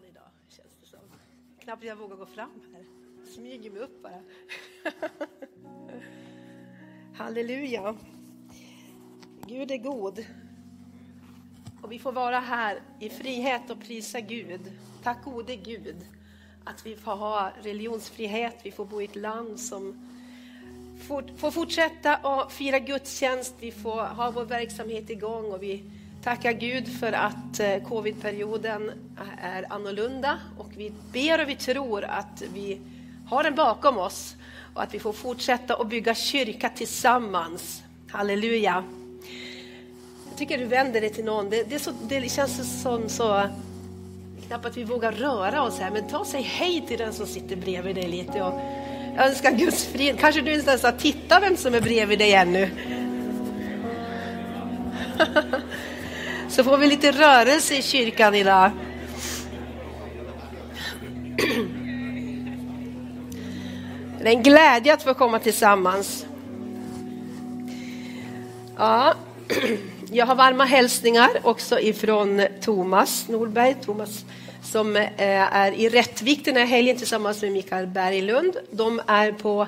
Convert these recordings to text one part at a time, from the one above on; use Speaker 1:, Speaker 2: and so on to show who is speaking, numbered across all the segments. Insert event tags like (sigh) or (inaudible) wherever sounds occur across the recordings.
Speaker 1: stressad idag, känns det som. Knappt jag vågar gå fram här. Smyger mig upp bara. (laughs) Halleluja. Gud är god. Och vi får vara här i frihet och prisa Gud. Tack gode Gud att vi får ha religionsfrihet. Vi får bo i ett land som får fortsätta att fira gudstjänst. Vi får ha vår verksamhet igång och vi Tacka Gud för att eh, covidperioden är annorlunda och vi ber och vi tror att vi har den bakom oss och att vi får fortsätta att bygga kyrka tillsammans. Halleluja. Jag tycker du vänder dig till någon. Det, det, så, det känns som så knappt att vi vågar röra oss här, men ta och säg hej till den som sitter bredvid dig lite och önska Guds frid. Kanske du inte ens har tittat vem som är bredvid dig ännu. (laughs) Så får vi lite rörelse i kyrkan idag. Det är en glädje att få komma tillsammans. Ja, jag har varma hälsningar också ifrån Thomas Norberg, Thomas som eh, är i Rättvik den här helgen tillsammans med Mikael Berglund. De är på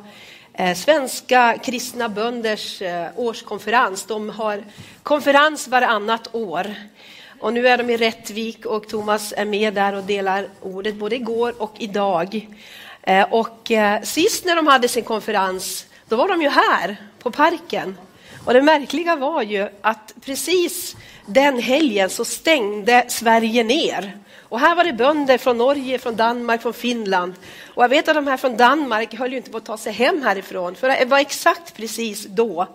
Speaker 1: Eh, svenska kristna bönders eh, årskonferens. De har konferens varannat år. Och nu är de i Rättvik och Thomas är med där och delar ordet både igår och idag. Eh, och sist när de hade sin konferens, då var de ju här på parken. Och det märkliga var ju att precis den helgen så stängde Sverige ner. Och här var det bönder från Norge, från Danmark, från Finland. Och jag vet att de här från Danmark höll ju inte på att ta sig hem härifrån, för det var exakt precis då.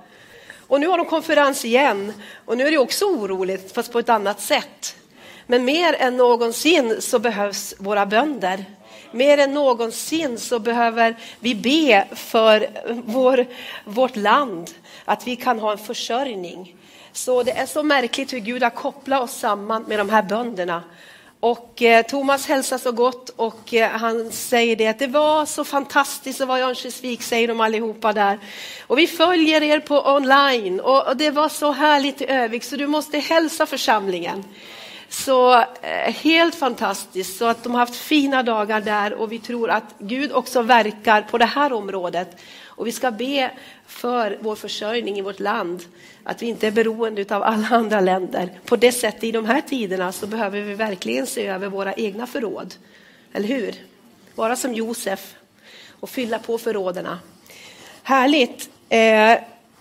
Speaker 1: Och nu har de konferens igen, och nu är det också oroligt, fast på ett annat sätt. Men mer än någonsin så behövs våra bönder. Mer än någonsin så behöver vi be för vår, vårt land, att vi kan ha en försörjning. Så det är så märkligt hur Gud har kopplat oss samman med de här bönderna. Och eh, Thomas hälsar så gott och eh, han säger det att det var så fantastiskt att vara i Örnsköldsvik, säger de allihopa där. Och vi följer er på online och, och det var så härligt i Övik så du måste hälsa församlingen. Så eh, helt fantastiskt, så att de har haft fina dagar där och vi tror att Gud också verkar på det här området. Och vi ska be för vår försörjning i vårt land, att vi inte är beroende av alla andra länder. På det sättet i de här tiderna så behöver vi verkligen se över våra egna förråd. Eller hur? Vara som Josef och fylla på förråden. Härligt! Eh,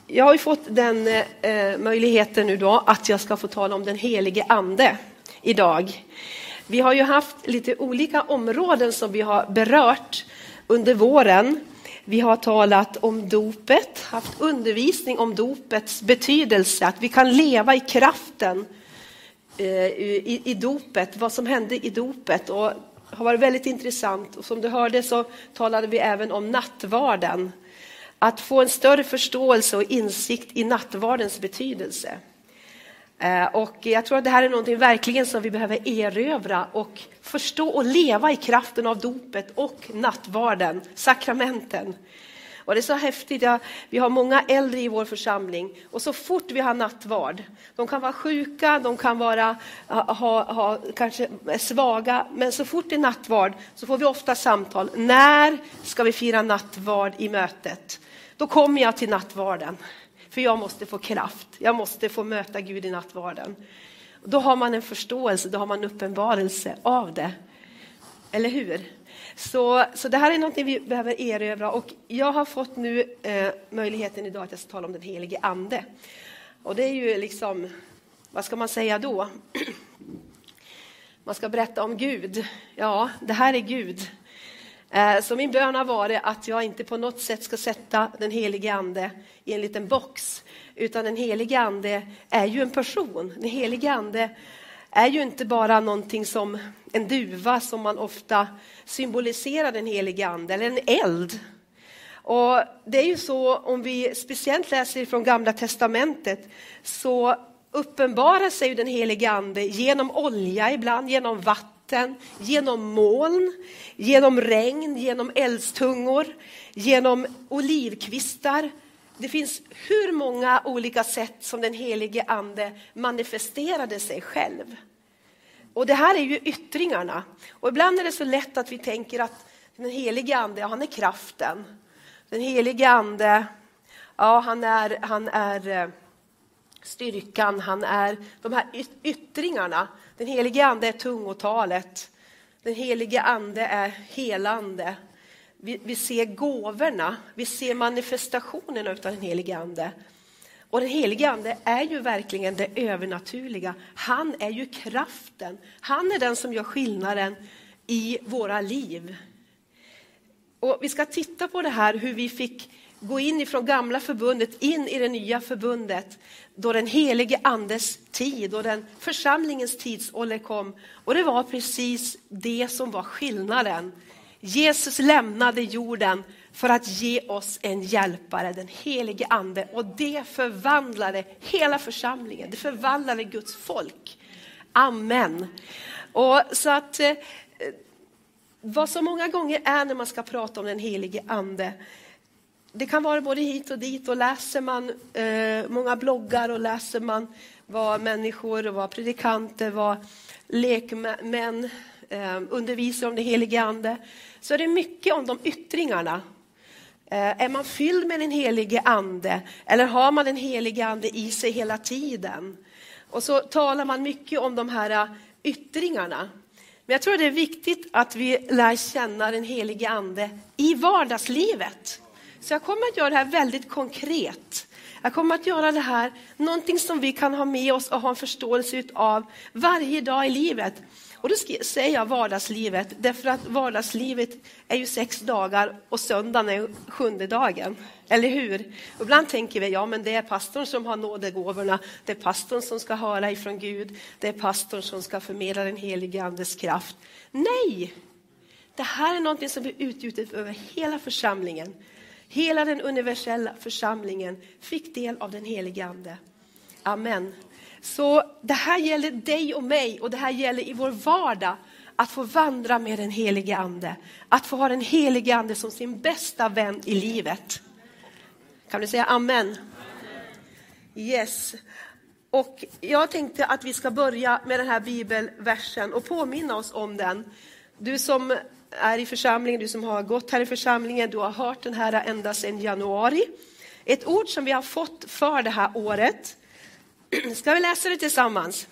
Speaker 1: jag har ju fått den eh, möjligheten nu då att jag ska få tala om den helige ande idag. Vi har ju haft lite olika områden som vi har berört under våren. Vi har talat om dopet, haft undervisning om dopets betydelse, att vi kan leva i kraften eh, i, i dopet, vad som hände i dopet. Och har varit väldigt intressant. Och som du hörde så talade vi även om nattvarden. Att få en större förståelse och insikt i nattvardens betydelse. Eh, och jag tror att det här är någonting verkligen som vi behöver erövra och förstå och leva i kraften av dopet och nattvarden, sakramenten. Och det är så häftigt, ja, vi har många äldre i vår församling och så fort vi har nattvard, de kan vara sjuka, de kan vara, ha, ha, kanske svaga, men så fort det är nattvard så får vi ofta samtal. När ska vi fira nattvard i mötet? Då kommer jag till nattvarden. För jag måste få kraft, jag måste få möta Gud i nattvarden. Då har man en förståelse, då har man en uppenbarelse av det. Eller hur? Så, så det här är någonting vi behöver erövra och jag har fått nu eh, möjligheten idag att jag ska tala om den helige ande. Och det är ju liksom, vad ska man säga då? (clears throat) Man ska berätta om Gud. Ja, det här är Gud. Eh, så min bön har varit att jag inte på något sätt ska sätta den helige ande i en liten box, utan den helige ande är ju en person. Den helige ande är ju inte bara någonting som en duva som man ofta symboliserar den helige ande, eller en eld. Och det är ju så, om vi speciellt läser från Gamla Testamentet, så uppenbarar sig den helige ande genom olja ibland, genom vatten vatten, genom moln, genom regn, genom eldstungor, genom olivkvistar. Det finns hur många olika sätt som den helige ande manifesterade sig själv. Och det här är ju yttringarna. Och ibland är det så lätt att vi tänker att den helige ande, han är kraften. Den helige ande, ja han är, han är eh, styrkan, han är de här yttringarna. Den helige ande är tungotalet. Den helige ande är helande. Vi, vi ser gåvorna, vi ser manifestationerna av den helige ande. Och den helige ande är ju verkligen det övernaturliga. Han är ju kraften. Han är den som gör skillnaden i våra liv. Och vi ska titta på det här hur vi fick gå in ifrån gamla förbundet in i det nya förbundet då den helige andes tid och den församlingens tidsålder kom. Och det var precis det som var skillnaden. Jesus lämnade jorden för att ge oss en hjälpare, den helige ande. Och det förvandlade hela församlingen, det förvandlade Guds folk. Amen. Och så att eh, vad så många gånger är när man ska prata om den helige ande, det kan vara både hit och dit och läser man eh, många bloggar och läser man vad människor och vad predikanter, vad lekmän eh, undervisar om den helige ande, så är det mycket om de yttringarna. Eh, är man fylld med den helige ande eller har man den helige ande i sig hela tiden? Och så talar man mycket om de här eh, yttringarna. Men jag tror det är viktigt att vi lär känna den helige ande i vardagslivet. Så jag kommer att göra det här väldigt konkret. Jag kommer att göra det här någonting som vi kan ha med oss och ha en förståelse av varje dag i livet. Och då säger jag vardagslivet, därför att vardagslivet är ju sex dagar och söndagen är sjunde dagen. Eller hur? Ibland tänker vi, ja men det är pastorn som har nådegåvorna, det är pastorn som ska höra ifrån Gud, det är pastorn som ska förmedla den helige Andes kraft. Nej! Det här är någonting som är utgjutet över hela församlingen. Hela den universella församlingen fick del av den helige Ande. Amen. Så det här gäller dig och mig och det här gäller i vår vardag att få vandra med den helige Ande. Att få ha den helige Ande som sin bästa vän i livet. Kan du säga amen? Yes. Och jag tänkte att vi ska börja med den här bibelversen och påminna oss om den. Du som är i församlingen, du som har gått här i församlingen, du har hört den här ända sedan januari. Ett ord som vi har fått för det här året. (clears throat) Ska vi läsa det tillsammans?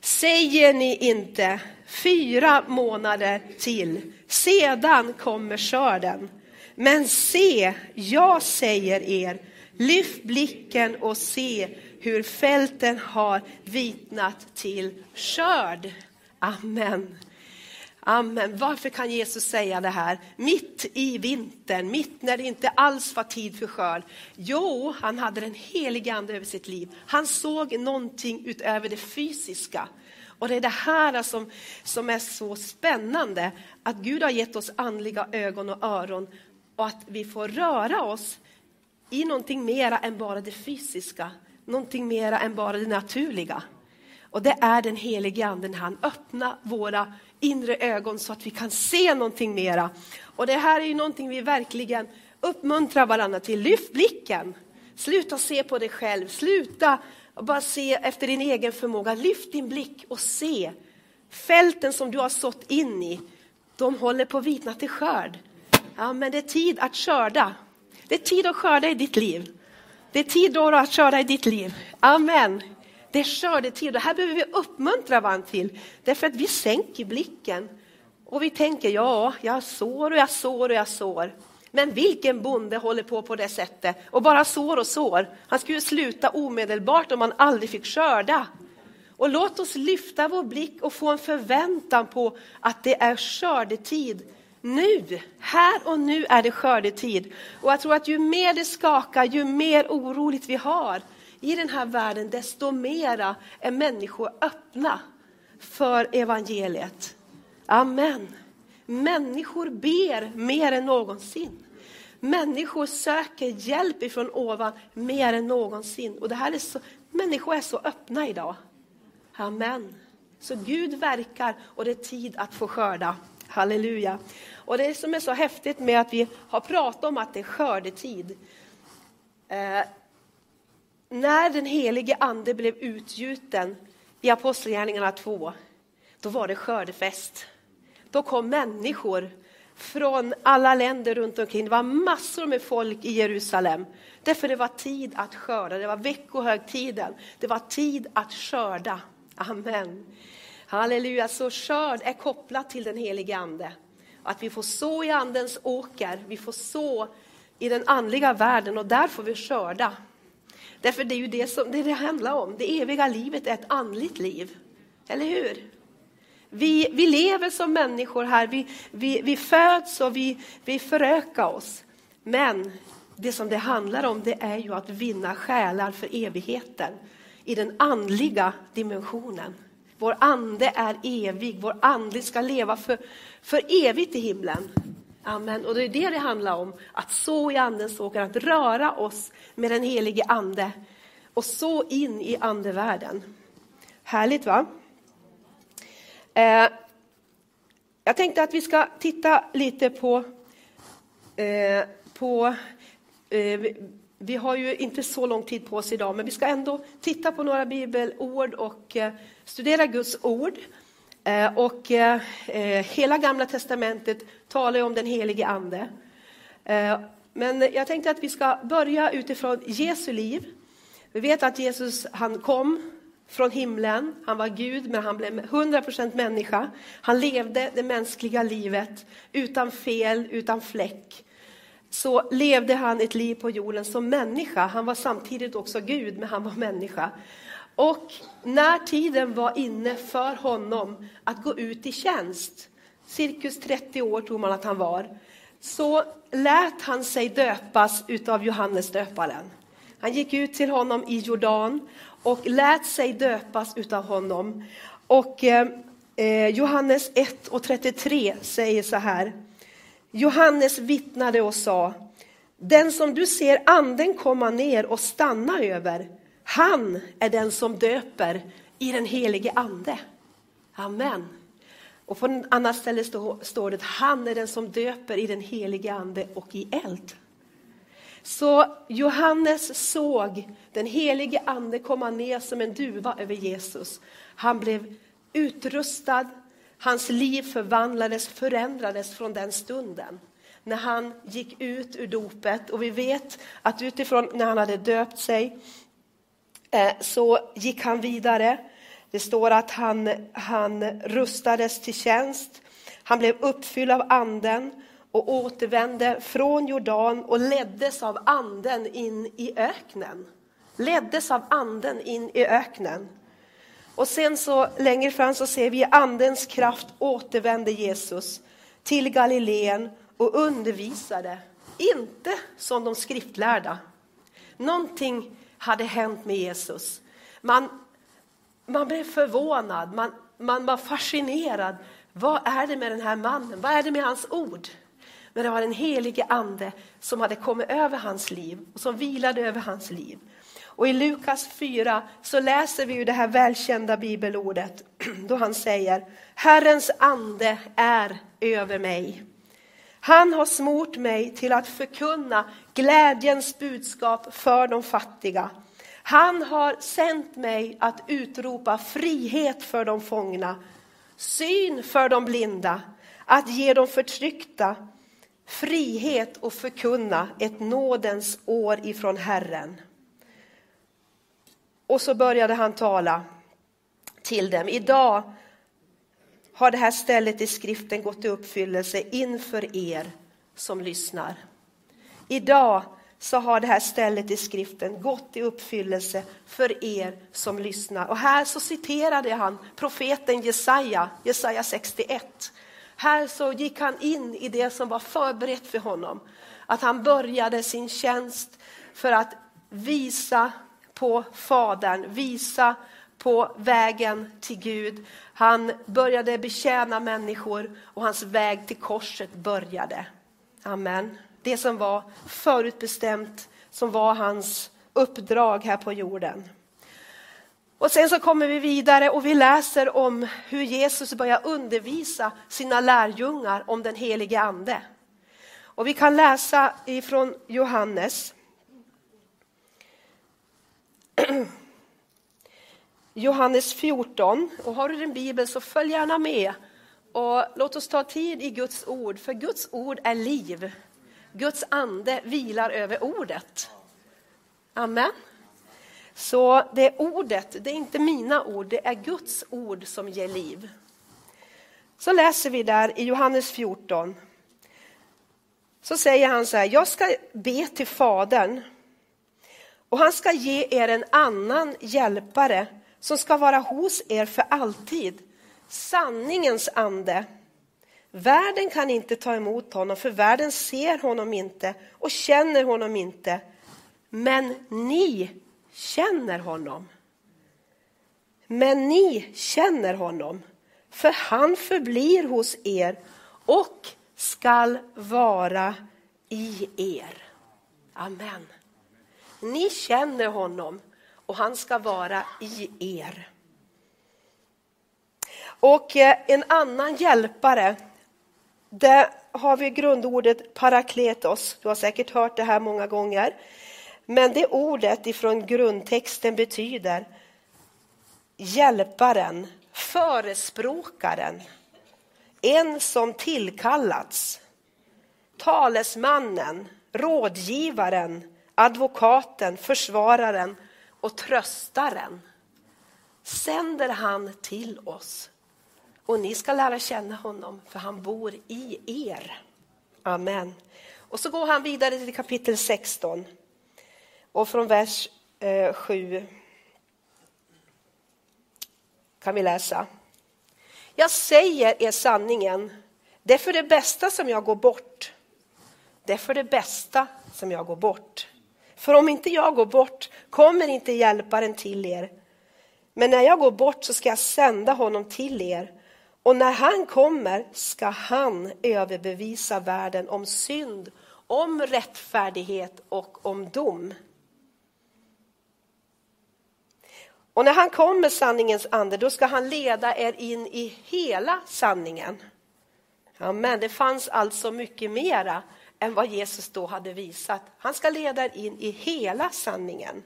Speaker 1: Säger ni inte fyra månader till, sedan kommer skörden. Men se, jag säger er, lyft blicken och se hur fälten har vitnat till skörd. Amen. Amen. Varför kan Jesus säga det här mitt i vintern, mitt när det inte alls var tid för skörd? Jo, han hade den helige ande över sitt liv. Han såg någonting utöver det fysiska. Och det är det här som, som är så spännande, att Gud har gett oss andliga ögon och öron och att vi får röra oss i någonting mera än bara det fysiska, någonting mera än bara det naturliga. Och det är den helige anden, han öppnar våra inre ögon så att vi kan se någonting mera. Och det här är ju någonting vi verkligen uppmuntrar varandra till. Lyft blicken. Sluta se på dig själv. Sluta bara se efter din egen förmåga. Lyft din blick och se. Fälten som du har sått in i, de håller på att vitna till skörd. Ja, men det är tid att skörda. Det är tid att skörda i ditt liv. Det är tid då att skörda i ditt liv. Amen. Det är skördetid. Det här behöver vi uppmuntra varandra till. Därför att vi sänker blicken. Och vi tänker, ja, jag sår och jag sår och jag sår. Men vilken bonde håller på på det sättet och bara sår och sår? Han skulle sluta omedelbart om han aldrig fick skörda. Och låt oss lyfta vår blick och få en förväntan på att det är skördetid nu. Här och nu är det skördetid. Och jag tror att ju mer det skakar, ju mer oroligt vi har, i den här världen, desto mera är människor öppna för evangeliet. Amen. Människor ber mer än någonsin. Människor söker hjälp ifrån ovan mer än någonsin. Och det här är så, människor är så öppna idag. Amen. Så Gud verkar och det är tid att få skörda. Halleluja. Och det som är så häftigt med att vi har pratat om att det är skördetid. Eh, när den helige ande blev utgjuten i Apostlagärningarna 2, då var det skördefest. Då kom människor från alla länder runt omkring. Det var massor med folk i Jerusalem. Därför det var tid att skörda, det var veckohögtiden. Det var tid att skörda. Amen. Halleluja, så skörd är kopplat till den helige Ande. Att vi får så i Andens åker, vi får så i den andliga världen och där får vi skörda. Därför det är ju det som det, det handlar om. Det eviga livet är ett andligt liv. Eller hur? Vi, vi lever som människor här, vi, vi, vi föds och vi, vi förökar oss. Men det som det handlar om det är ju att vinna själar för evigheten i den andliga dimensionen. Vår ande är evig, vår ande ska leva för, för evigt i himlen. Amen. Och det är det det handlar om, att så i andens åker, att röra oss med den helige ande och så in i andevärlden. Härligt va? Eh, jag tänkte att vi ska titta lite på, eh, på eh, vi har ju inte så lång tid på oss idag, men vi ska ändå titta på några bibelord och eh, studera Guds ord. Eh, och eh, hela Gamla testamentet talar om den helige Ande. Eh, men jag tänkte att vi ska börja utifrån Jesu liv. Vi vet att Jesus han kom från himlen, han var Gud men han blev 100% människa. Han levde det mänskliga livet utan fel, utan fläck så levde han ett liv på jorden som människa. Han var samtidigt också Gud, men han var människa. Och när tiden var inne för honom att gå ut i tjänst, cirkus 30 år tror man att han var, så lät han sig döpas utav Johannes döparen. Han gick ut till honom i Jordan och lät sig döpas utav honom. Och eh, eh Johannes 1 och 33 säger så här. Johannes vittnade och sa, den som du ser anden komma ner och stanna över, han är den som döper i den helige ande. Amen. Och på ett annat ställe står det att han är den som döper i den helige ande och i eld. Så Johannes såg den helige ande komma ner som en duva över Jesus. Han blev utrustad Hans liv förvandlades, förändrades från den stunden när han gick ut ur dopet. Och vi vet att utifrån när han hade döpt sig Eh, så gick han vidare. Det står att han, han rustades till tjänst. Han blev uppfylld av anden och återvände från Jordan och leddes av anden in i öknen. Leddes av anden in i öknen. Och sen så längre fram så ser vi andens kraft återvände Jesus till Galileen och undervisade, inte som de skriftlärda. Någonting hade hänt med Jesus. Man, man blev förvånad, man, man var fascinerad. Vad är det med den här mannen? Vad är det med hans ord? Men det var den helige ande som hade kommit över hans liv och som vilade över hans liv. Och i Lukas 4 så läser vi ju det här välkända bibelordet (clears throat) då han säger Herrens ande är över mig. Han har smort mig till att förkunna glädjens budskap för de fattiga. Han har sänt mig att utropa frihet för de fångna, syn för de blinda, att ge de förtryckta frihet och förkunna ett nådens år ifrån Herren. Och så började han tala till dem. Idag har det här stället i skriften gått i uppfyllelse inför er som lyssnar. Idag så har det här stället i skriften gått i uppfyllelse för er som lyssnar. Och här så citerade han profeten Jesaja, Jesaja 61. Här så gick han in i det som var förberett för honom. Att han började sin tjänst för att visa på Fadern, visa på vägen till Gud. Han började betjäna människor och hans väg till korset började. Amen. Det som var förutbestämt, som var hans uppdrag här på jorden. Och sen så kommer vi vidare och vi läser om hur Jesus börjar undervisa sina lärjungar om den helige ande. Och vi kan läsa ifrån Johannes (clears throat) Johannes 14. Och har du din bibel så följ gärna med. Och låt oss ta tid i Guds ord, för Guds ord är liv. Guds ande vilar över ordet. Amen. Så det är ordet, det är inte mina ord, det är Guds ord som ger liv. Så läser vi där i Johannes 14. Så säger han så här, jag ska be till Fadern och han ska ge er en annan hjälpare som ska vara hos er för alltid, sanningens ande. Världen kan inte ta emot honom, för världen ser honom inte och känner honom inte. Men ni känner honom. Men ni känner honom, för han förblir hos er och skall vara i er. Amen. Ni känner honom och han ska vara i er. Och eh, en annan hjälpare, där har vi grundordet parakletos. Du har säkert hört det här många gånger. Men det ordet ifrån grundtexten betyder hjälparen, förespråkaren, en som tillkallats, talesmannen, rådgivaren, advokaten, försvararen och tröstaren sänder han till oss. Och ni ska lära känna honom, för han bor i er. Amen. Och så går han vidare till kapitel 16 och från vers eh, 7 kan vi läsa. Jag säger er sanningen, det är för det bästa som jag går bort. Det är för det bästa som jag går bort. För om inte jag går bort kommer inte hjälparen till er. Men när jag går bort så ska jag sända honom till er. Och när han kommer ska han överbevisa världen om synd, om rättfärdighet och om dom. Och när han kommer, sanningens ande, då ska han leda er in i hela sanningen. Amen. Det fanns alltså mycket mera än vad Jesus då hade visat. Han ska leda er in i hela sanningen.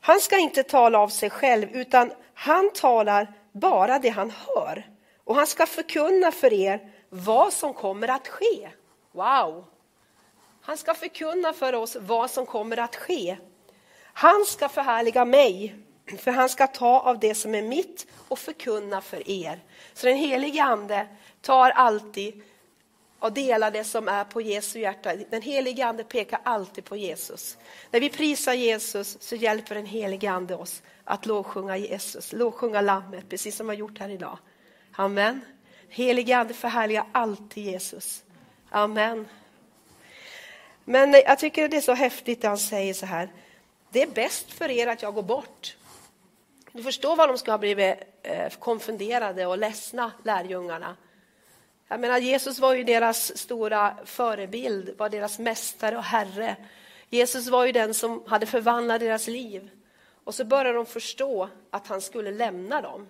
Speaker 1: Han ska inte tala av sig själv, utan han talar bara det han hör. Och han ska förkunna för er vad som kommer att ske. Wow! Han ska förkunna för oss vad som kommer att ske. Han ska förhärliga mig, för han ska ta av det som är mitt och förkunna för er. Så den helige ande tar alltid och delar det som är på Jesu hjärta. Den helige ande pekar alltid på Jesus. När vi prisar Jesus så hjälper den helige ande oss att lovsjunga Jesus, lovsjunga lammet, precis som vi har gjort här idag. Amen. Helige ande förhärligar alltid Jesus. Amen. Men jag tycker det är så häftigt att han säger så här. Det är bäst för er att jag går bort. Du förstår vad de ska ha blivit eh, konfunderade och ledsna, lärjungarna. Jag menar, Jesus var ju deras stora förebild, var deras mästare och herre. Jesus var ju den som hade förvandlat deras liv. Och så började de förstå att han skulle lämna dem.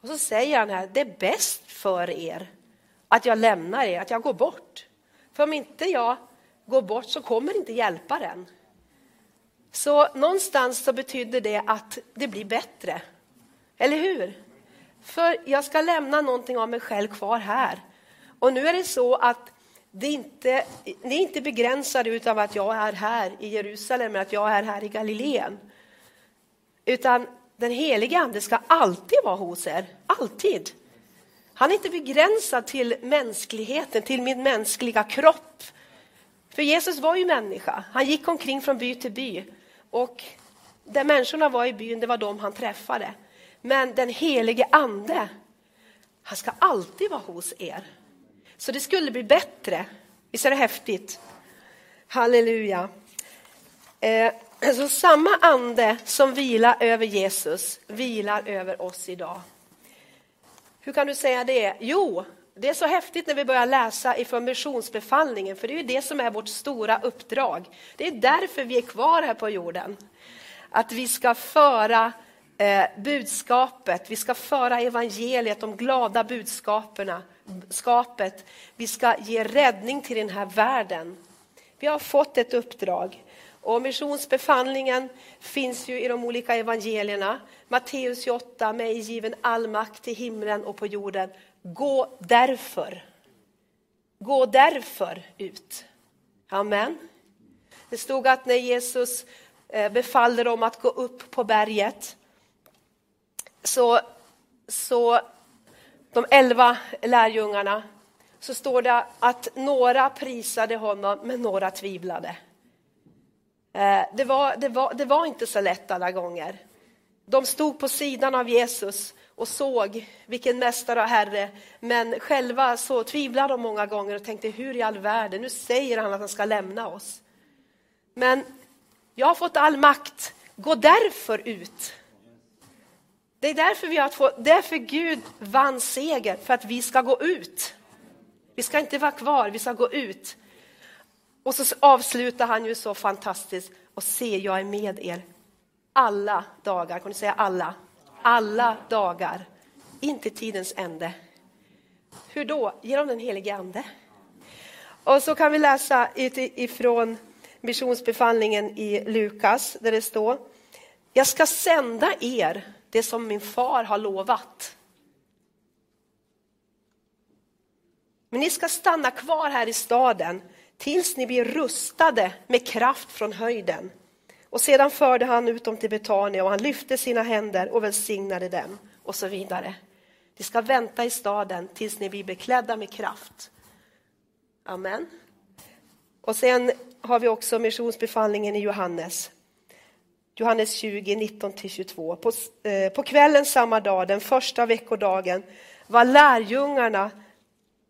Speaker 1: Och så säger han här, det är bäst för er att jag lämnar er, att jag går bort. För om inte jag går bort så kommer inte hjälparen. Så någonstans så betyder det att det blir bättre. Eller hur? För jag ska lämna någonting av mig själv kvar här. Och nu är det så att det inte, ni är inte begränsade av att jag är här i Jerusalem eller att jag är här i Galileen. Utan den helige Ande ska alltid vara hos er, alltid. Han är inte begränsad till mänskligheten, till min mänskliga kropp. För Jesus var ju människa. Han gick omkring från by till by. Och där människorna var i byn, det var de han träffade. Men den helige ande, han ska alltid vara hos er. Så det skulle bli bättre. Visst är det häftigt? Halleluja. Eh, så samma ande som vilar över Jesus vilar över oss idag. Hur kan du säga det? Jo, det är så häftigt när vi börjar läsa ifrån missionsbefallningen, för det är ju det som är vårt stora uppdrag. Det är därför vi är kvar här på jorden. Att vi ska föra eh, budskapet, vi ska föra evangeliet, de glada budskaperna, skapet. Vi ska ge räddning till den här världen. Vi har fått ett uppdrag. Och missionsbefallningen finns ju i de olika evangelierna. Matteus 28, mig given all makt i himlen och på jorden. Gå därför. Gå därför ut. Amen. Det stod att när Jesus eh, befallde dem att gå upp på berget så, så de elva lärjungarna så står det att några prisade honom men några tvivlade. Eh, det var, det, var, det var inte så lätt alla gånger. De stod på sidan av Jesus och såg vilken mästare och herre, men själva så tvivlade de många gånger och tänkte hur i all världen, nu säger han att han ska lämna oss. Men jag har fått all makt, gå därför ut. Det är därför, vi har fått, därför Gud vann seger, för att vi ska gå ut. Vi ska inte vara kvar, vi ska gå ut. Och så avslutar han ju så fantastiskt, och se, jag är med er alla dagar. Kan du säga alla? Alla dagar, inte tidens ände. Hur då? Genom den helige Ande. Och så kan vi läsa ifrån missionsbefallningen i Lukas, där det står Jag ska sända er det som min far har lovat. Men ni ska stanna kvar här i staden tills ni blir rustade med kraft från höjden. Och sedan förde han ut dem till Betania och han lyfte sina händer och välsignade dem och så vidare. Ni ska vänta i staden tills ni blir beklädda med kraft. Amen. Och sen har vi också missionsbefallningen i Johannes. Johannes 20, 19-22. På, eh, på kvällen samma dag, den första veckodagen, var lärjungarna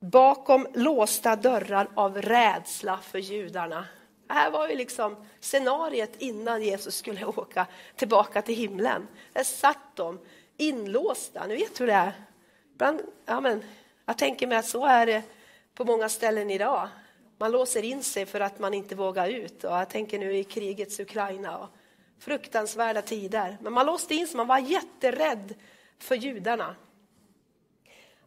Speaker 1: bakom låsta dörrar av rädsla för judarna. Det här var ju liksom scenariet innan Jesus skulle åka tillbaka till himlen. Där satt de inlåsta. Ni vet hur det är. Bland, ja men, jag tänker mig att så är det på många ställen idag. Man låser in sig för att man inte vågar ut. Och jag tänker nu i krigets Ukraina. Och fruktansvärda tider. Men man låste in sig, man var jätterädd för judarna.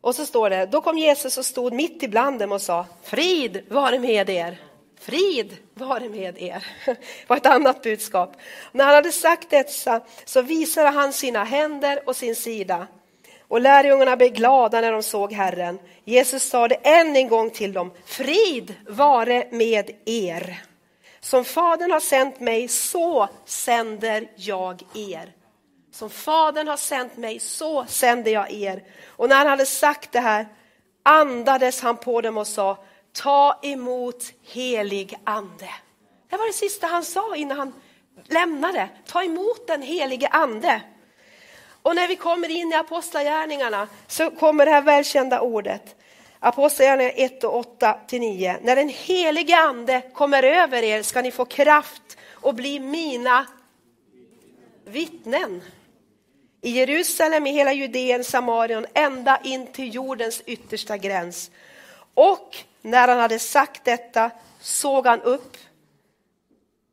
Speaker 1: Och så står det, då kom Jesus och stod mitt ibland dem och sa, frid vare med er. Frid vare med er, (laughs) var ett annat budskap. När han hade sagt detta så visade han sina händer och sin sida. Och lärjungarna blev glada när de såg Herren. Jesus sa det än en gång till dem, frid vare med er. Som Fadern har sänt mig, så sänder jag er. Som Fadern har sänt mig, så sänder jag er. Och när han hade sagt det här andades han på dem och sa, ta emot helig ande. Det var det sista han sa innan han lämnade. Ta emot den helige ande. Och när vi kommer in i apostlagärningarna så kommer det här välkända ordet. Apostlagärningarna 1 och 8 till 9. När den helige ande kommer över er ska ni få kraft och bli mina vittnen. I Jerusalem, i hela Judeen, Samarien, ända in till jordens yttersta gräns. Och när han hade sagt detta såg han upp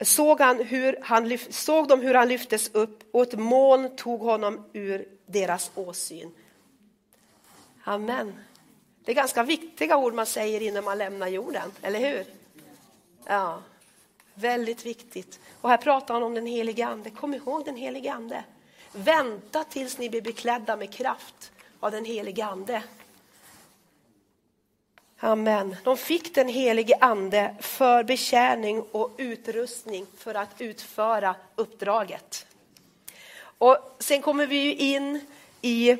Speaker 1: såg, han hur han, såg de hur han lyftes upp och ett moln tog honom ur deras åsyn. Amen. Det är ganska viktiga ord man säger innan man lämnar jorden, eller hur? Ja, väldigt viktigt. Och här pratar han om den helige ande. Kom ihåg den helige ande. Vänta tills ni blir beklädda med kraft av den helige ande. Amen. De fick den helige ande för betjäning och utrustning för att utföra uppdraget. Och sen kommer vi in i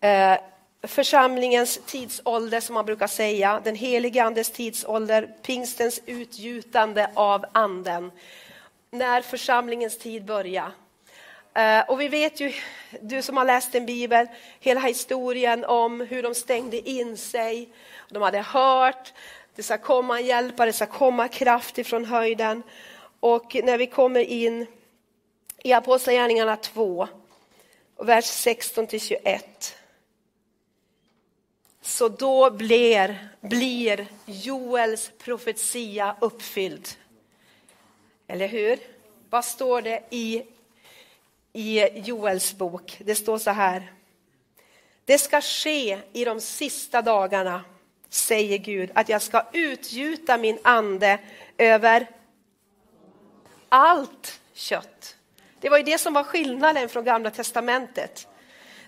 Speaker 1: eh, församlingens tidsålder som man brukar säga, den helige andes tidsålder, pingstens utgjutande av anden, när församlingens tid börjar. Eh, och vi vet ju, du som har läst en bibel, hela historien om hur de stängde in sig. De hade hört, det ska komma en hjälpare, det ska komma kraft ifrån höjden. Och när vi kommer in i Apostlagärningarna 2, vers 16 till 21. Så då blir, blir Joels profetia uppfylld. Eller hur? Vad står det i i Joels bok. Det står så här. Det ska ske i de sista dagarna, säger Gud, att jag ska utgjuta min ande över allt kött. Det var ju det som var skillnaden från Gamla testamentet.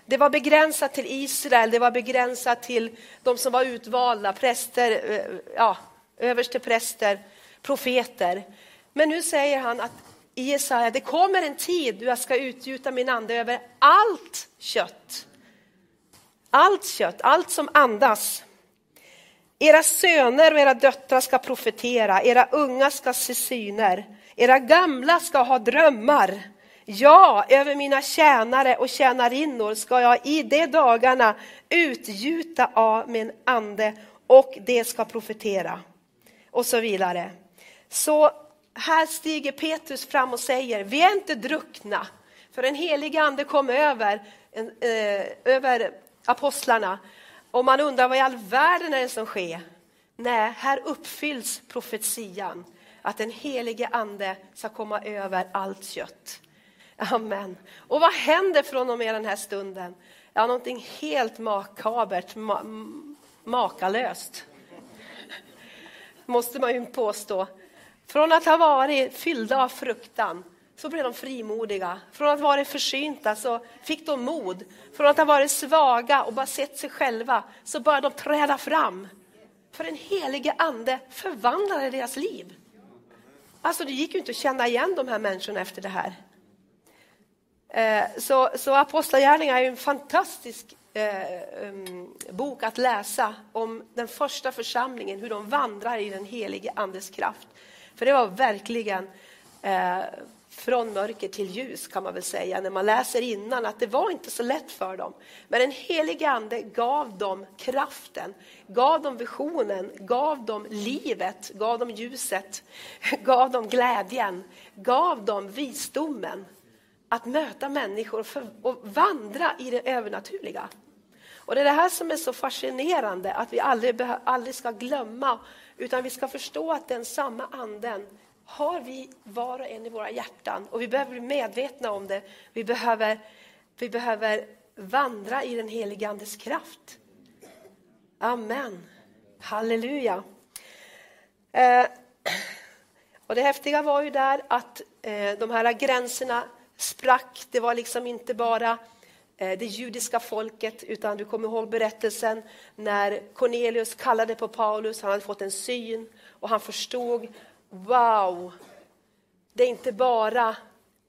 Speaker 1: Det var begränsat till Israel, det var begränsat till de som var utvalda, präster, eh, ja, överste präster, profeter. Men nu säger han att i Jesaja, det kommer en tid då jag ska utgjuta min ande över allt kött. Allt kött, allt som andas. Era söner och era döttrar ska profetera, era unga ska se syner, era gamla ska ha drömmar. Ja, över mina tjänare och tjänarinnor ska jag i de dagarna utgjuta av min ande och det ska profetera. Och så vidare. Så här stiger Petrus fram och säger, vi är inte druckna, för den helige ande kom över, eh, över apostlarna. Och man undrar vad i all världen är det som sker? Nej, här uppfylls profetian att den helige ande ska komma över allt kött. Amen. Och vad händer från och med den här stunden? Ja, någonting helt makabert, ma makalöst. Måste man ju påstå. Från att ha varit fyllda av fruktan så blev de frimodiga. Från att ha varit försynta så fick de mod. Från att ha varit svaga och bara sett sig själva så började de träda fram. För den helige ande förvandlade deras liv. Alltså det gick ju inte att känna igen de här människorna efter det här. Eh, så, så Apostlagärningarna är en fantastisk eh, um, bok att läsa om den första församlingen, hur de vandrar i den helige Andes kraft. För det var verkligen eh, från mörker till ljus kan man väl säga när man läser innan att det var inte så lätt för dem. Men den helige Ande gav dem kraften, gav dem visionen, gav dem livet, gav dem ljuset, (laughs) gav dem glädjen, gav dem visdomen att möta människor och vandra i det övernaturliga. Och Det är det här som är så fascinerande, att vi aldrig, aldrig ska glömma, utan vi ska förstå att den samma anden har vi var och en i våra hjärtan och vi behöver bli medvetna om det. Vi behöver, vi behöver vandra i den helige Andes kraft. Amen. Halleluja. Eh, och det häftiga var ju där att eh, de här gränserna sprack. Det var liksom inte bara Eh, det judiska folket, utan du kommer ihåg berättelsen när Cornelius kallade på Paulus, han hade fått en syn och han förstod, wow, det är inte bara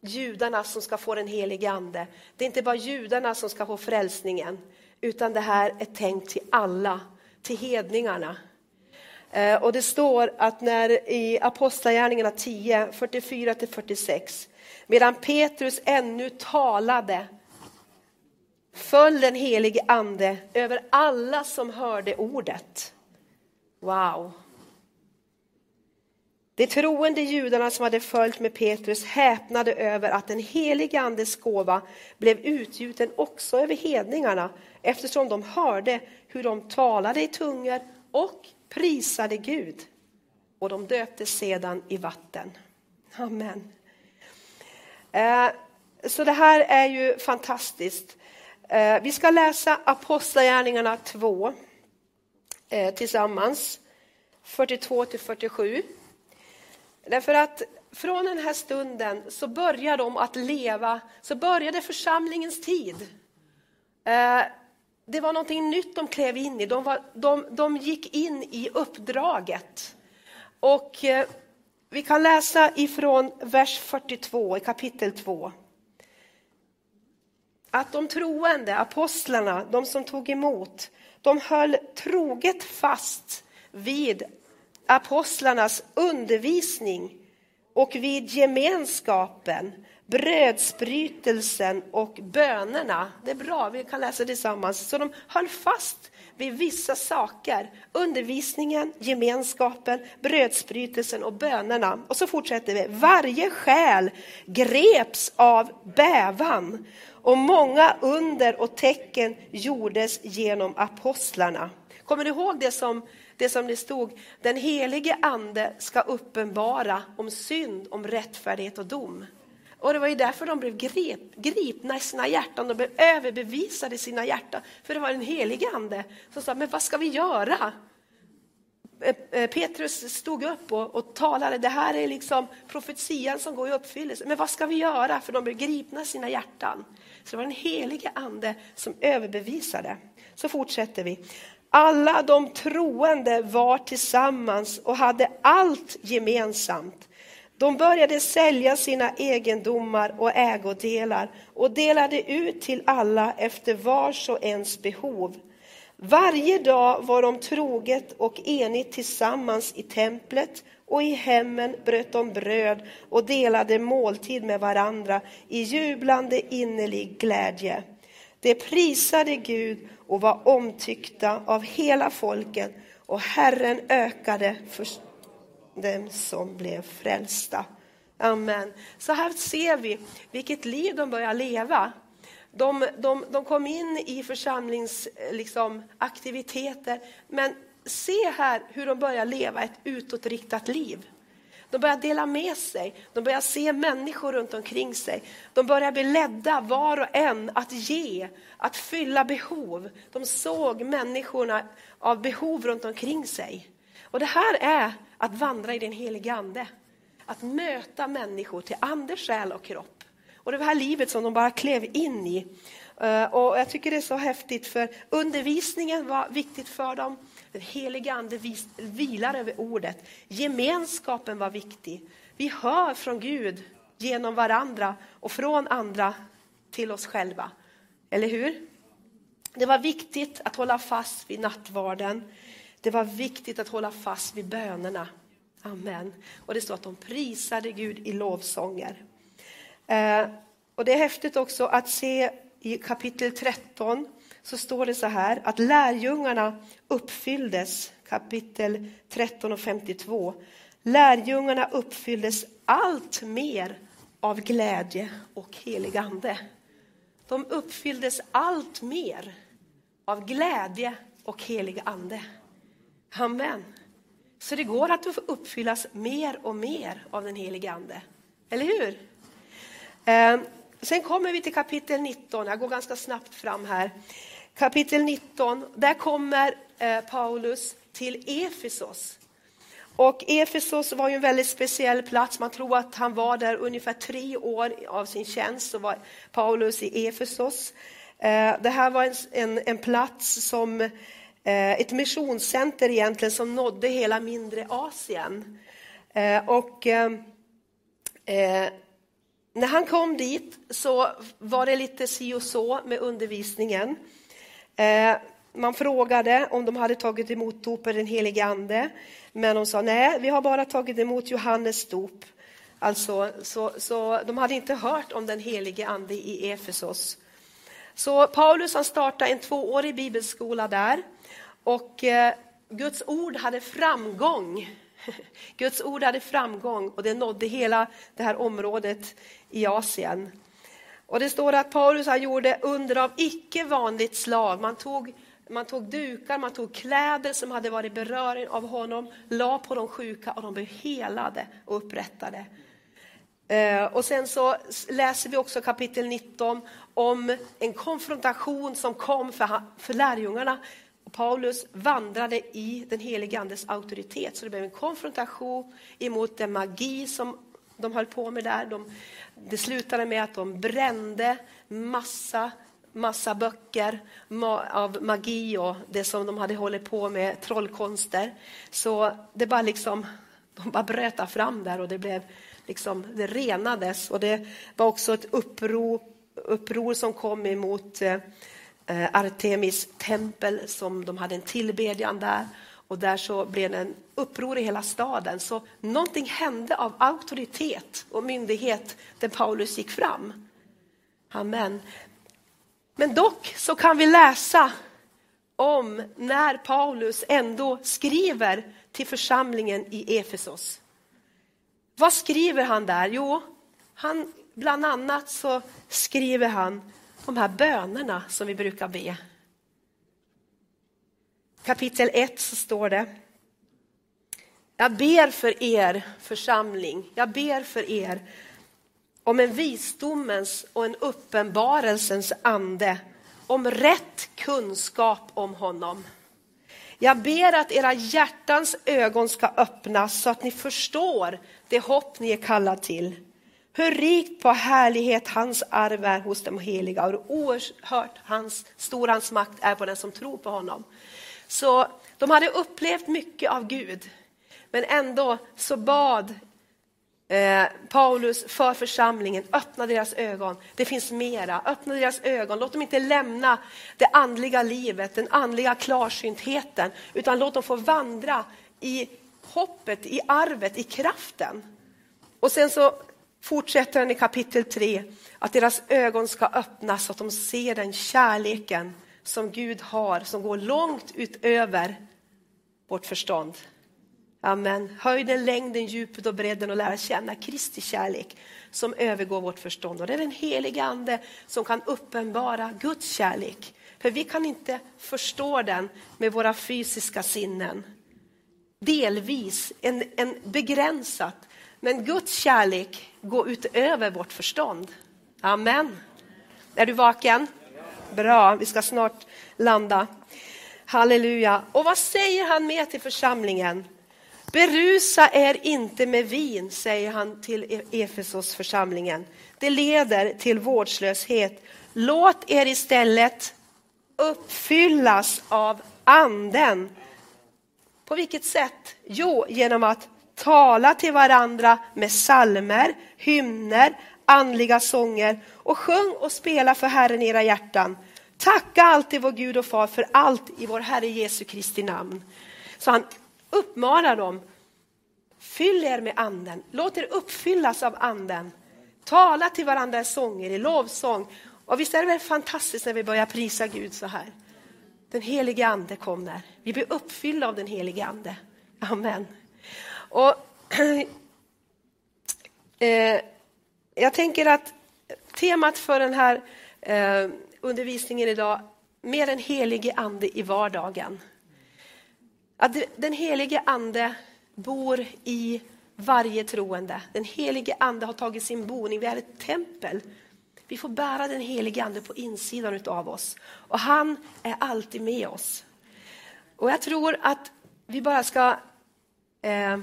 Speaker 1: judarna som ska få den helige ande. Det är inte bara judarna som ska få frälsningen, utan det här är tänkt till alla, till hedningarna. Eh, och det står att när i Apostlagärningarna 10, 44-46 Medan Petrus ännu talade föll den helige ande över alla som hörde ordet. Wow! De troende judarna som hade följt med Petrus häpnade över att den helige andes gåva blev utgjuten också över hedningarna eftersom de hörde hur de talade i tungor och prisade Gud. Och de döptes sedan i vatten. Amen. Eh, så det här är ju fantastiskt. Eh, vi ska läsa Apostlagärningarna 2 eh, tillsammans, 42 till 47. Därför att från den här stunden så börjar de att leva, så började församlingens tid. Eh, det var någonting nytt de klev in i, de, var, de, de gick in i uppdraget. Och vi kan läsa ifrån vers 42 i kapitel 2. Att de troende, apostlarna, de som tog emot, de höll troget fast vid apostlarnas undervisning och vid gemenskapen, brödsbrytelsen och bönerna. Det är bra, vi kan läsa det tillsammans. Så de höll fast vid vissa saker. Undervisningen, gemenskapen, brödsbrytelsen och bönerna. Och så fortsätter vi. Varje själ greps av bävan och många under och tecken gjordes genom apostlarna. Kommer du ihåg det som, det som det stod? Den helige ande ska uppenbara om synd, om rättfärdighet och dom. Och det var ju därför de blev grip, gripna i sina hjärtan, de blev överbevisade i sina hjärtan. För det var den helige ande som sa, men vad ska vi göra? Eh, eh, Petrus stod upp och, och talade, det här är liksom profetian som går i uppfyllelse. Men vad ska vi göra? För de blev gripna i sina hjärtan. Så det var den helige ande som överbevisade. Så fortsätter vi. Alla de troende var tillsammans och hade allt gemensamt. De började sälja sina egendomar och ägodelar och delade ut till alla efter vars och ens behov. Varje dag var de troget och enigt tillsammans i templet och i hemmen bröt de bröd och delade måltid med varandra i jublande innerlig glädje. De prisade Gud och var omtyckta av hela folket och Herren ökade för dem som blev frälsta. Amen. Så här ser vi vilket liv de börjar leva. De, de, de kom in i församlingsaktiviteter, eh, liksom, men se här hur de börjar leva ett utåtriktat liv. De börjar dela med sig, de börjar se människor runt omkring sig. De börjar bli ledda var och en att ge, att fylla behov. De såg människorna av behov runt omkring sig. Och det här är att vandra i den helige Ande. Att möta människor till ande, själ och kropp. Och det här livet som de bara klev in i. Eh, och jag tycker det är så häftigt för undervisningen var viktigt för dem. Den heliga ande vilar över ordet. Gemenskapen var viktig. Vi hör från Gud genom varandra och från andra till oss själva. Eller hur? Det var viktigt att hålla fast vid nattvarden. Det var viktigt att hålla fast vid bönerna. Amen. Och det står att de prisade Gud i lovsånger. Eh, och det är häftigt också att se i kapitel 13 så står det så här att lärjungarna uppfylldes, kapitel 13 och 52. Lärjungarna uppfylldes allt mer av glädje och helig ande. De uppfylldes allt mer av glädje och helig ande. Amen. Så det går att uppfyllas mer och mer av den helige Ande. Eller hur? Ehm, sen kommer vi till kapitel 19. Jag går ganska snabbt fram här. Kapitel 19, där kommer eh, Paulus till Efesos. Och Efesos var ju en väldigt speciell plats. Man tror att han var där ungefär tre år av sin tjänst. Så var Paulus i Efesos. Eh, det här var en, en, en plats som eh, ett missionscenter egentligen som nådde hela mindre Asien. Och ehm, när han kom dit så var det lite si och så med undervisningen. Eh, man frågade om de hade tagit emot dopet den helige ande, men de sa nej, vi har bara tagit emot Johannes dop. Alltså, så, så de hade inte hört om den helige ande i Efesos. Så Paulus han startade en tvåårig bibelskola där och eh, Guds ord hade framgång. (laughs) Guds ord hade framgång och det nådde hela det här området i Asien. Och det står att Paulus han gjorde under av icke vanligt slag. Man tog, man tog dukar, man tog kläder som hade varit beröring av honom, la på de sjuka och de blev helade och upprättade. Eh, och sen så läser vi också kapitel 19 om en konfrontation som kom för, för lärjungarna Paulus vandrade i den helige Andes auktoritet. Så det blev en konfrontation emot den magi som de höll på med där. De, det slutade med att de brände massa, massa böcker av magi och det som de hade hållit på med, trollkonster. Så det bara liksom, de bara bröt fram där och det blev liksom, det renades. Och det var också ett uppror, uppror som kom emot Eh, eh Artemis tempel som de hade en tillbedjan där och där så blev det en uppror i hela staden. Så någonting hände av auktoritet och myndighet där Paulus gick fram. Amen. Men dock så kan vi läsa om när Paulus ändå skriver till församlingen i Efesos. Vad skriver han där? Jo, han, bland annat så skriver han de här bönerna som vi brukar be. Kapitel 1 så står det Jag ber för er församling, jag ber för er om en visdomens och en uppenbarelsens ande, om rätt kunskap om honom. Jag ber att era hjärtans ögon ska öppnas så att ni förstår det hopp ni är kallade till. Hur rikt på härlighet hans arv är hos de heliga och hur oerhört hans, stor hans makt är på den som tror på honom. Så de hade upplevt mycket av Gud, men ändå så bad eh, Paulus för församlingen, öppna deras ögon. Det finns mera, öppna deras ögon. Låt dem inte lämna det andliga livet, den andliga klarsyntheten, utan låt dem få vandra i hoppet, i arvet, i kraften. Och sen så fortsätter han i kapitel 3 att deras ögon ska öppnas så att de ser den kärleken som Gud har som går långt utöver vårt förstånd. Amen. Höjden, längden, djupet och bredden och lära känna Kristi kärlek som övergår vårt förstånd. Och det är den helige Ande som kan uppenbara Guds kärlek. För vi kan inte förstå den med våra fysiska sinnen. Delvis, en, en begränsat. Men Guds kärlek går utöver vårt förstånd. Amen. Är du vaken? Bra, vi ska snart landa. Halleluja. Och vad säger han mer till församlingen? Berusa er inte med vin, säger han till e- Efesos församlingen. Det leder till vårdslöshet. Låt er istället uppfyllas av anden. På vilket sätt? Jo, genom att tala till varandra med salmer, hymner, andliga sånger och sjung och spela för Herren i era hjärtan. Tacka alltid vår Gud och Far för allt i vår Herre Jesu Kristi namn. Så han uppmanar dem, fyll er med anden, låt er uppfyllas av anden. Tala till varandra i sånger, i lovsång. Och visst är det väl fantastiskt när vi börjar prisa Gud så här. Den helige ande kommer. Vi blir uppfyllda av den helige ande. Amen. Och, (clears throat) eh, jag tänker att temat för den här eh, undervisningen idag, mer en helige ande i vardagen. Att den helige ande bor i varje troende. Den helige ande har tagit sin boning, vi är ett tempel. Vi får bära den helige ande på insidan av oss och han är alltid med oss. Och jag tror att vi bara ska eh,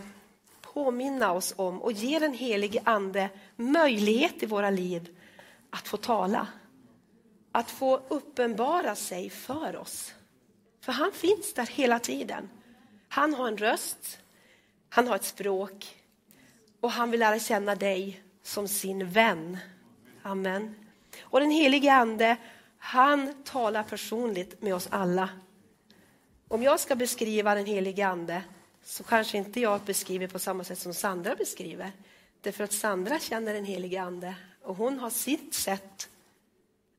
Speaker 1: påminna oss om och ge den helige ande möjlighet i våra liv att få tala. Att få uppenbara sig för oss. För han finns där hela tiden. Han har en röst, han har ett språk och han vill lära känna dig som sin vän. Amen. Och den helige ande, han talar personligt med oss alla. Om jag ska beskriva den helige ande så kanske inte jag beskriver på samma sätt som Sandra beskriver. Därför att Sandra känner den helige ande och hon har sitt sätt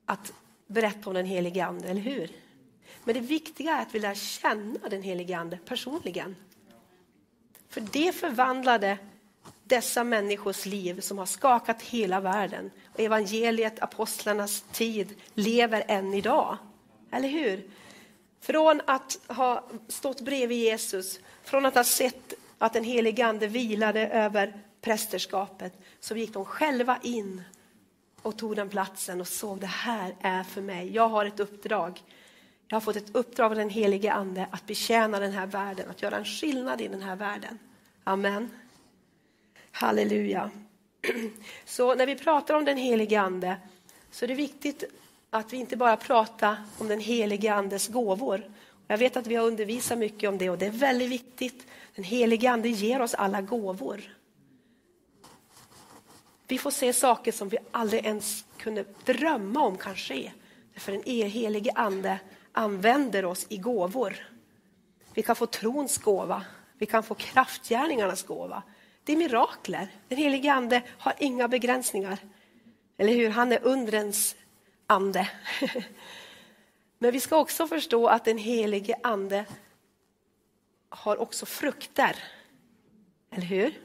Speaker 1: att berätta om den helige ande, eller hur? Men det viktiga är att vi lär känna den helige ande personligen. För det förvandlade dessa människors liv som har skakat hela världen. Och evangeliet, apostlarnas tid, lever än idag. Eller hur? Från att ha stått bredvid Jesus, från att ha sett att den helige Ande vilade över prästerskapet, så gick de själva in och tog den platsen och såg det här är för mig. Jag har ett uppdrag. Jag har fått ett uppdrag av den helige Ande att betjäna den här världen, att göra en skillnad i den här världen. Amen. Halleluja. (clears throat) Så när vi pratar om den helige Ande så är det viktigt att vi inte bara pratar om den helige Andes gåvor. Jag vet att vi har undervisat mycket om det och det är väldigt viktigt. Den helige Ande ger oss alla gåvor. Vi får se saker som vi aldrig ens kunde drömma om kan ske. För den e- helige Ande använder oss i gåvor. Vi kan få trons gåva, vi kan få kraftgärningarnas gåva. Det är mirakler. Den helige Ande har inga begränsningar. Eller hur? Han är undrens ande. (laughs) Men vi ska också förstå att den helige ande har också frukter. Eller hur?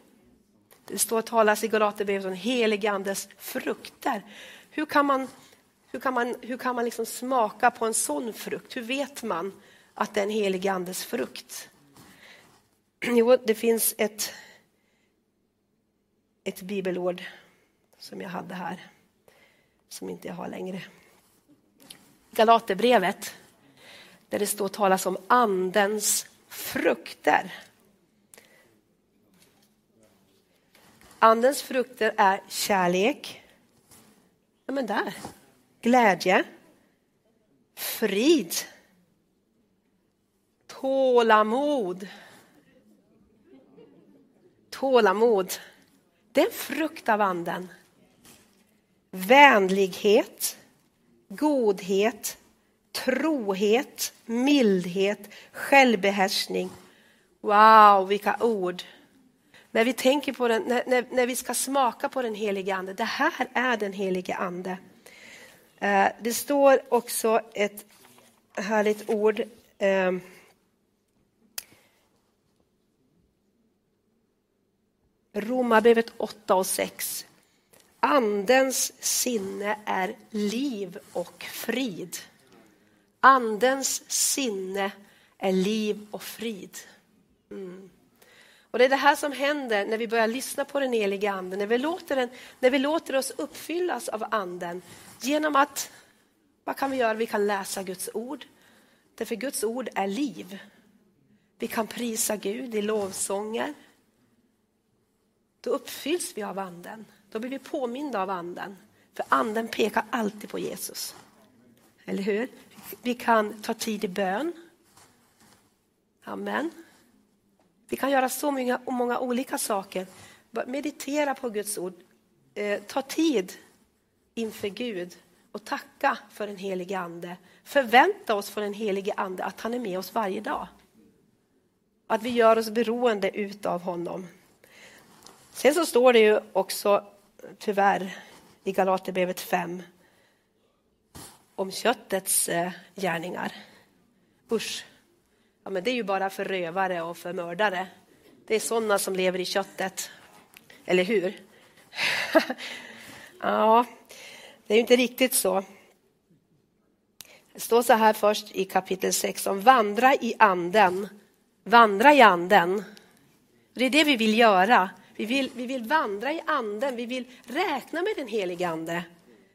Speaker 1: Det står talas i Galaterbrevet om helige andes frukter. Hur kan man, hur kan man, hur kan man liksom smaka på en sån frukt? Hur vet man att det är en helige andes frukt? (clears throat) Jo, det finns ett, ett bibelord som jag hade här, som inte jag har längre. Galaterbrevet där det står talas om andens frukter. Andens frukter är kärlek, ja, men där. glädje, frid, tålamod. Tålamod, det är en frukt av anden. Vänlighet, godhet, trohet, mildhet, självbehärskning. Wow, vilka ord! När vi tänker på den, när, när, när vi ska smaka på den helige Ande, det här är den helige Ande. Eh, det står också ett härligt ord. Eh, Romarbrevet 8 och 6. Andens sinne är liv och frid. Andens sinne är liv och frid. Mm. Och Det är det här som händer när vi börjar lyssna på den heliga Anden, när vi låter, den, när vi låter oss uppfyllas av Anden genom att, vad kan vi göra? Vi kan läsa Guds ord, därför Guds ord är liv. Vi kan prisa Gud i lovsånger. Då uppfylls vi av Anden, då blir vi påminda av Anden. För Anden pekar alltid på Jesus. Eller hur? Vi kan ta tid i bön. Amen. Vi kan göra så många, många olika saker. Meditera på Guds ord. Eh, ta tid inför Gud och tacka för den helige Ande. Förvänta oss från den helige Ande att han är med oss varje dag. Att vi gör oss beroende utav honom. Sen så står det ju också, tyvärr, i Galaterbrevet 5 om köttets eh, gärningar. Usch, ja, men det är ju bara för rövare och för mördare. Det är sådana som lever i köttet. Eller hur? (laughs) ja, det är ju inte riktigt så. Det står så här först i kapitel 6 om vandra i anden. Vandra i anden. Det är det vi vill göra. Vi vill, vi vill vandra i anden, vi vill räkna med den helige ande.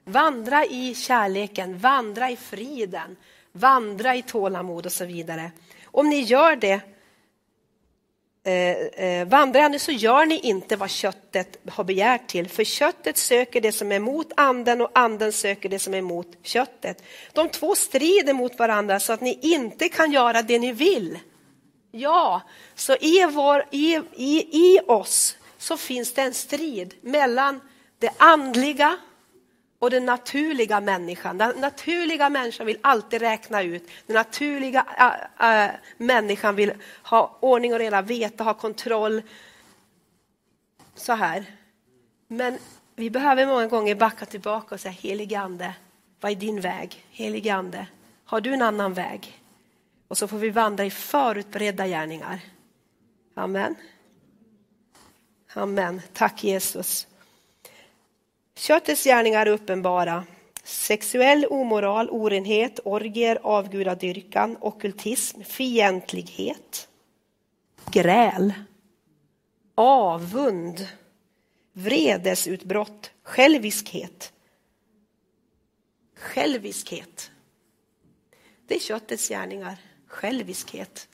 Speaker 1: Vandra i kärleken, vandra i friden, vandra i tålamod och så vidare. Om ni gör det, eh, eh, vandrar ni så gör ni inte vad köttet har begärt till, för köttet söker det som är mot anden och anden söker det som är mot köttet. De två strider mot varandra så att ni inte kan göra det ni vill. Ja, så i, vår, i, i, i oss så finns det en strid mellan det andliga och den naturliga människan. Den naturliga människan vill alltid räkna ut. Den naturliga äh, äh, människan vill ha ordning och reda, veta, ha kontroll. Så här. Men vi behöver många gånger backa tillbaka och säga helige Ande, vad är din väg? Heligande, har du en annan väg? Och så får vi vandra i förutberedda gärningar. Amen. Amen. Tack Jesus. Köttets gärningar är uppenbara. Sexuell omoral, orenhet, orgier, avgudadyrkan, okultism, fientlighet, gräl, avund, vredesutbrott, själviskhet. Själviskhet. Det är köttets gärningar, själviskhet.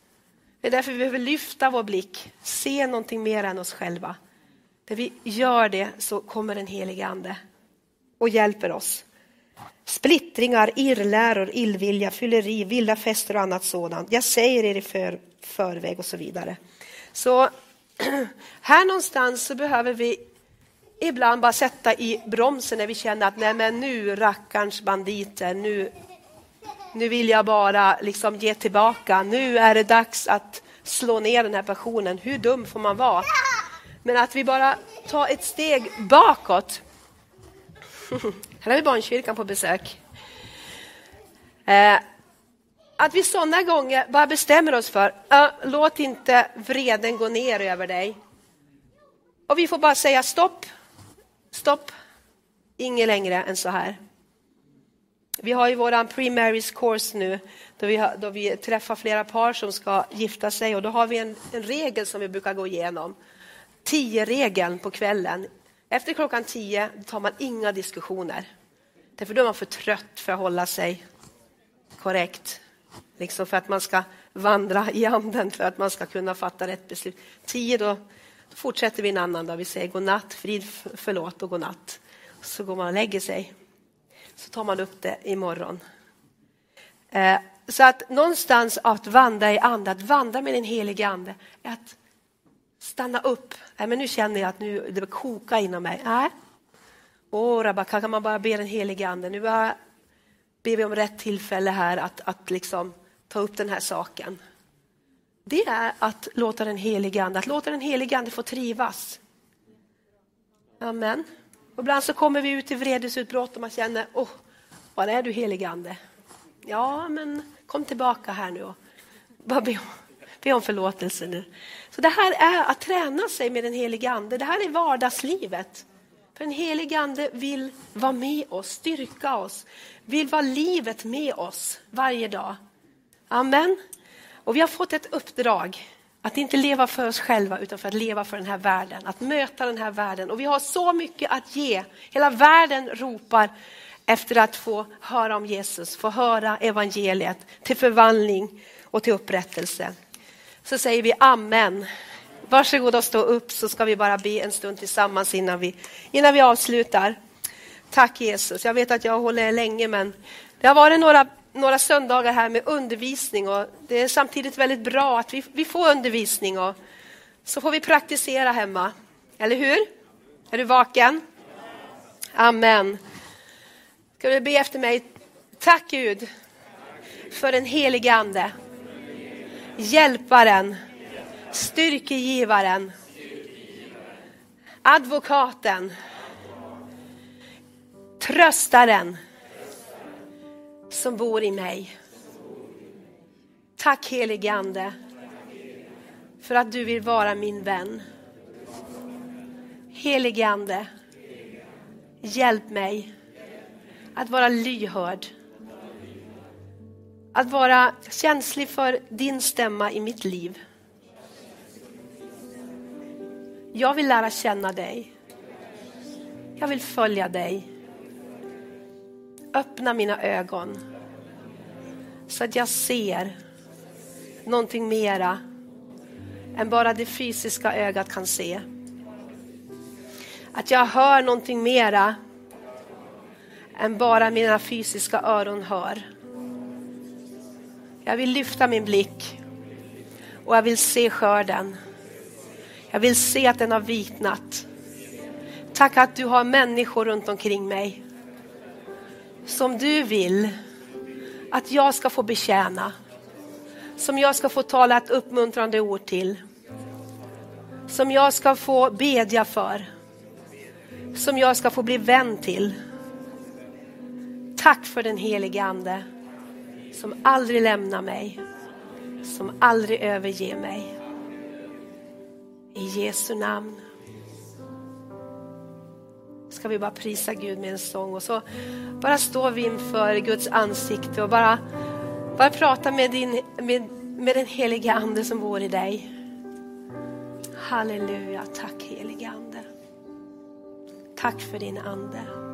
Speaker 1: Det är därför vi behöver lyfta vår blick, se någonting mer än oss själva. När vi gör det så kommer den helige Ande och hjälper oss. Splittringar, irrläror, illvilja, fylleri, vilda fester och annat sådant. Jag säger er i för, förväg och så vidare. Så (clears throat) här någonstans så behöver vi ibland bara sätta i bromsen när vi känner att nej men nu rackarns banditer, nu, nu vill jag bara liksom ge tillbaka. Nu är det dags att slå ner den här passionen. Hur dum får man vara? Men att vi bara tar ett steg bakåt. (laughs) Här har vi barnkyrkan på besök. Eh, att vi sådana gånger bara bestämmer oss för, uh, låt inte vreden gå ner över dig. Och vi får bara säga stopp, stopp, inget längre än så här. Vi har ju vår pre-marriage course nu då vi, har, då vi träffar flera par som ska gifta sig och då har vi en, en regel som vi brukar gå igenom tio-regeln på kvällen. Efter klockan tio tar man inga diskussioner. Därför då är man för trött för att hålla sig korrekt. Liksom för att man ska vandra i anden, för att man ska kunna fatta rätt beslut. Tio, då fortsätter vi en annan dag. Vi säger godnatt, frid, förlåt och godnatt. Så går man och lägger sig. Så tar man upp det imorgon. Eh, så att någonstans att vandra i ande, att vandra med den helige ande, är att stanna upp. Nej, men nu känner jag att nu det kokar inom mig. Nej. Åh, rabaka, kan man bara be den helige ande. Nu bara ber vi om rätt tillfälle här att, att liksom ta upp den här saken. Det är att låta den helige ande, att låta den helige ande få trivas. Amen. Och ibland så kommer vi ut i vredesutbrott och man känner, åh, oh, var är du helige ande? Ja, men kom tillbaka här nu och bara be om, be om förlåtelse nu. Så det här är att träna sig med den helige ande. Det här är vardagslivet. För den helige ande vill vara med oss, styrka oss, vill vara livet med oss varje dag. Amen. Och vi har fått ett uppdrag att inte leva för oss själva utan för att leva för den här världen, att möta den här världen. Och vi har så mycket att ge. Hela världen ropar efter att få höra om Jesus, få höra evangeliet till förvandling och till upprättelse. Så säger vi amen. Varsågod och stå upp så ska vi bara be en stund tillsammans innan vi, innan vi avslutar. Tack Jesus. Jag vet att jag håller er länge men det har varit några, några söndagar här med undervisning och det är samtidigt väldigt bra att vi, vi får undervisning och så får vi praktisera hemma. Eller hur? Är du vaken? Amen. Ska du be efter mig? Tack Gud för den helige Ande. Hjälparen, styrkegivaren, advokaten, tröstaren som bor i mig. Tack helige Ande för att du vill vara min vän. Helige Ande, hjälp mig att vara lyhörd. Att vara känslig för din stämma i mitt liv. Jag vill lära känna dig. Jag vill följa dig. Öppna mina ögon så att jag ser någonting mera än bara det fysiska ögat kan se. Att jag hör någonting mera än bara mina fysiska öron hör. Jag vill lyfta min blick och jag vill se skörden. Jag vill se att den har vitnat. Tack att du har människor runt omkring mig som du vill att jag ska få betjäna. Som jag ska få tala ett uppmuntrande ord till. Som jag ska få bedja för. Som jag ska få bli vän till. Tack för den helige Ande som aldrig lämnar mig, som aldrig överger mig. I Jesu namn ska vi bara prisa Gud med en sång och så bara står vi inför Guds ansikte och bara, bara prata med, din, med, med den helige Ande som bor i dig. Halleluja, tack helige Ande. Tack för din Ande.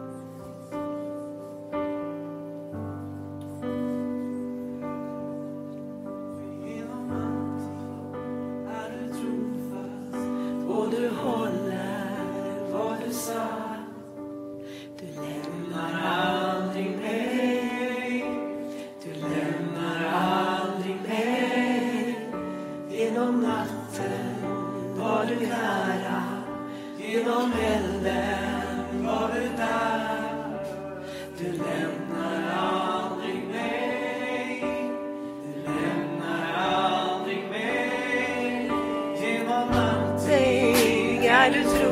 Speaker 2: ställen var du där. Du lämnar aldrig mig. Du lämnar aldrig mig. Genom allting
Speaker 1: är du trygg.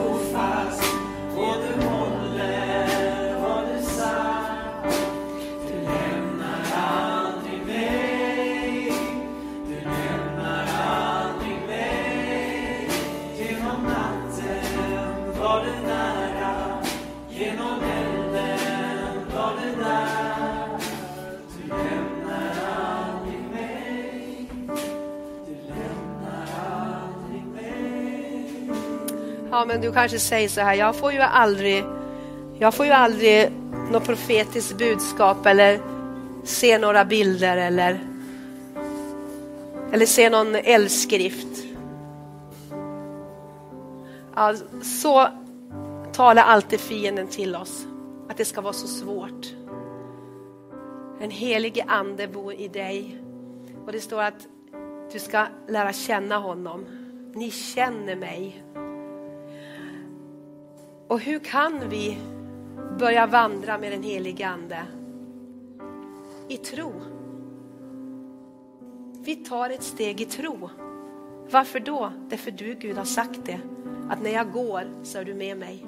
Speaker 1: Men du kanske säger så här, jag får ju aldrig, jag får ju aldrig något profetiskt budskap eller se några bilder eller Eller se någon eldskrift. Ja, så talar alltid fienden till oss. Att det ska vara så svårt. En helig ande bor i dig. Och det står att du ska lära känna honom. Ni känner mig. Och hur kan vi börja vandra med den helige ande? I tro. Vi tar ett steg i tro. Varför då? Därför du Gud har sagt det. Att när jag går så är du med mig.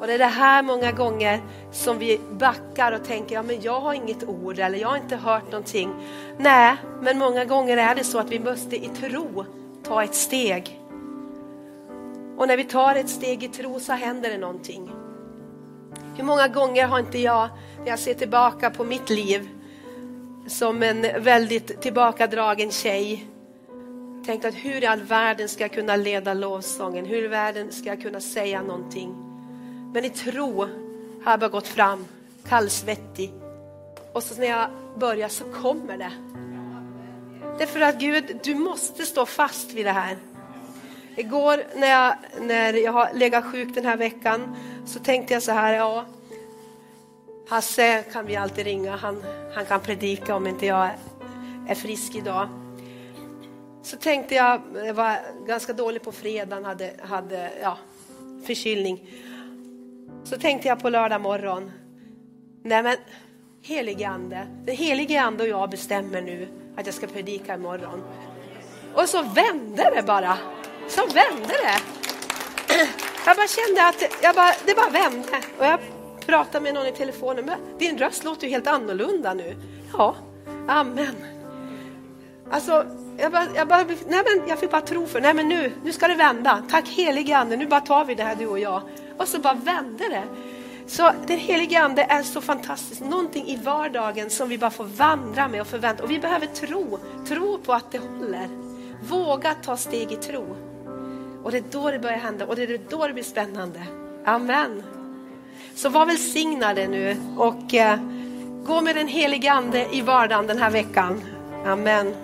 Speaker 1: Och det är det här många gånger som vi backar och tänker, ja men jag har inget ord eller jag har inte hört någonting. Nej, men många gånger är det så att vi måste i tro ta ett steg. Och när vi tar ett steg i tro så händer det någonting. Hur många gånger har inte jag, när jag ser tillbaka på mitt liv, som en väldigt tillbakadragen tjej, tänkt att hur i all världen ska jag kunna leda lovsången? Hur i världen ska jag kunna säga någonting? Men i tro har jag bara gått fram, kallsvettig. Och så när jag börjar så kommer det. Därför att Gud, du måste stå fast vid det här. Igår när jag, när jag har legat sjuk den här veckan så tänkte jag så här, ja, Hasse kan vi alltid ringa, han, han kan predika om inte jag är frisk idag. Så tänkte jag, jag var ganska dålig på fredagen, hade, hade ja, förkylning. Så tänkte jag på lördag morgon, nej men helige ande, den helige ande och jag bestämmer nu att jag ska predika imorgon. Och så vände det bara. Så vände det. Jag bara kände att jag bara, det bara vände. Och jag pratade med någon i telefonen. Men din röst låter ju helt annorlunda nu. Ja, amen. Alltså, jag, bara, jag, bara, nej men jag fick bara tro för nej men nu, nu ska det vända. Tack helige ande, nu bara tar vi det här du och jag. Och så bara vände det. Så den helige ande är så fantastisk, någonting i vardagen som vi bara får vandra med och förvänta. Och vi behöver tro, tro på att det håller. Våga ta steg i tro. Och det är då det börjar hända och det är då det blir spännande. Amen. Så var välsignade nu och eh, gå med den helige ande i vardagen den här veckan. Amen.